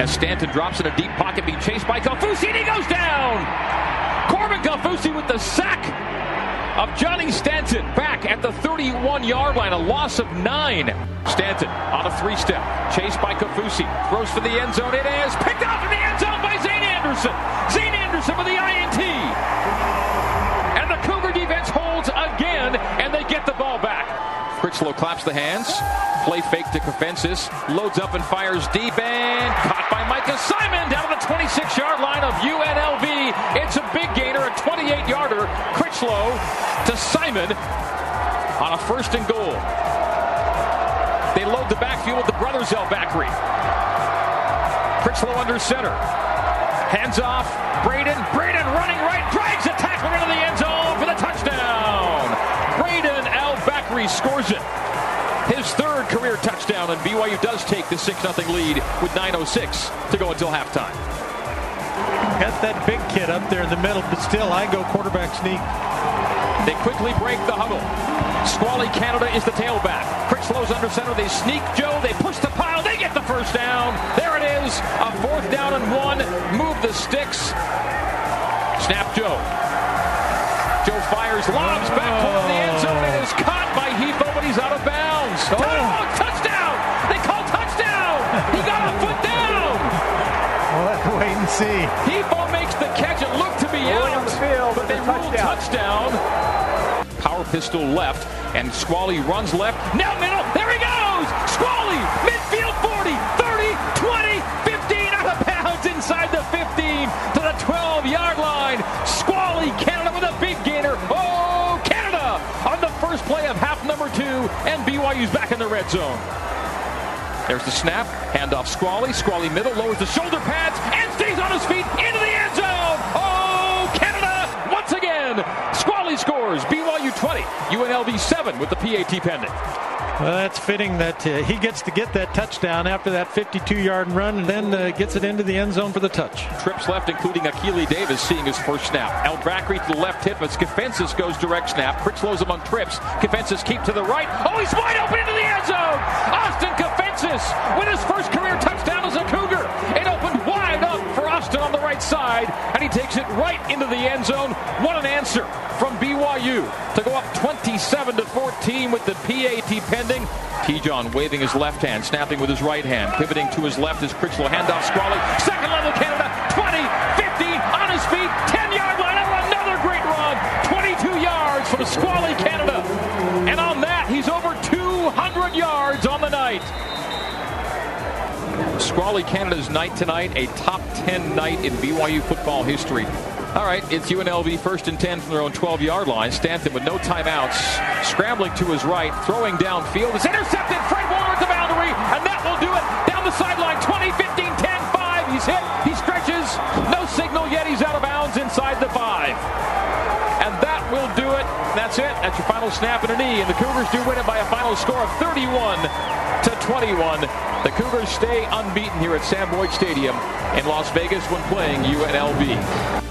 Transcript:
as Stanton drops in a deep pocket, being chased by Kaufusi, and he goes down. Corbin Kaufusi with the sack of Johnny Stanton back at the 31 yard line, a loss of nine. Stanton on a three step, chased by Kaufusi, throws for the end zone. It is picked out in the end zone by Zayne Anderson. Zayne Anderson with the INT. And the Cougar defense holds again, and they get the ball back. Critchlow claps the hands. Play fake to Kafentzis. Loads up and fires deep and caught by Micah Simon down to the 26 yard line of UNLV. It's a big gainer, a 28 yarder. Critchlow to Simon on a first and goal. They load the backfield with the brothers El Bakri. Critchlow under center. Hands off. Brayden. Brayden running right. Drags a tackler into the end zone Scores it. His third career touchdown, and BYU does take the 6 0 lead with 9.06 to go until halftime. Got that big kid up there in the middle, but still, I go quarterback sneak. They quickly break the huddle. Squally Canada is the tailback. Critchlow's under center. They sneak Joe. They push the pile. They get the first down. There it is. A fourth down and one. Move the sticks. Snap Joe. Joe fires, lobs back toward the end zone. It is caught he's out of bounds. Oh. touchdown! They call touchdown! He got a foot down! We'll have to wait and see. Hifo makes the catch. It looked to be out, the field, but they ruled touchdown. Power pistol left, and Squally runs left. Now middle. Two, and BYU's back in the red zone. There's the snap, handoff Squally. Squally middle, lowers the shoulder pads, and UNLV 7 with the PAT pending. Well, that's fitting that uh, he gets to get that touchdown after that 52-yard run and then uh, gets it into the end zone for the touch. Trips left, including Akili Davis seeing his first snap. El Bakri to the left hip, but Skafensis goes direct snap. Critchlows among trips. Kafentzis keep to the right. Oh, he's wide open into the end zone. Austin Kafentzis with his first and he takes it right into the end zone. What an answer from BYU to go up 27 to 14 with the PAT pending. Tejan waving his left hand, snapping with his right hand, pivoting to his left as Critchlow. Handoff Squally. Second level Canada. 20, 15, on his feet. 10 yard line. Another great run. 22 yards from Squally Canada. And on that, he's over 200 yards on the night. Squally Canada's night tonight, a top 10 night in BYU football history. All right, it's UNLV first and 10 from their own 12 yard line. Stanton with no timeouts, scrambling to his right, throwing downfield. It's intercepted. Fred Warner at the boundary, and that will do it. Down the sideline 20, 15, 10, 5. He's hit. He stretches. No signal yet. He's out of bounds inside the 5. And that will do it. That's it. That's your final snap and a knee. And the Cougars do win it by a final score of 31 to 21. The Cougars stay unbeaten here at Sam Boyd Stadium in Las Vegas when playing UNLV.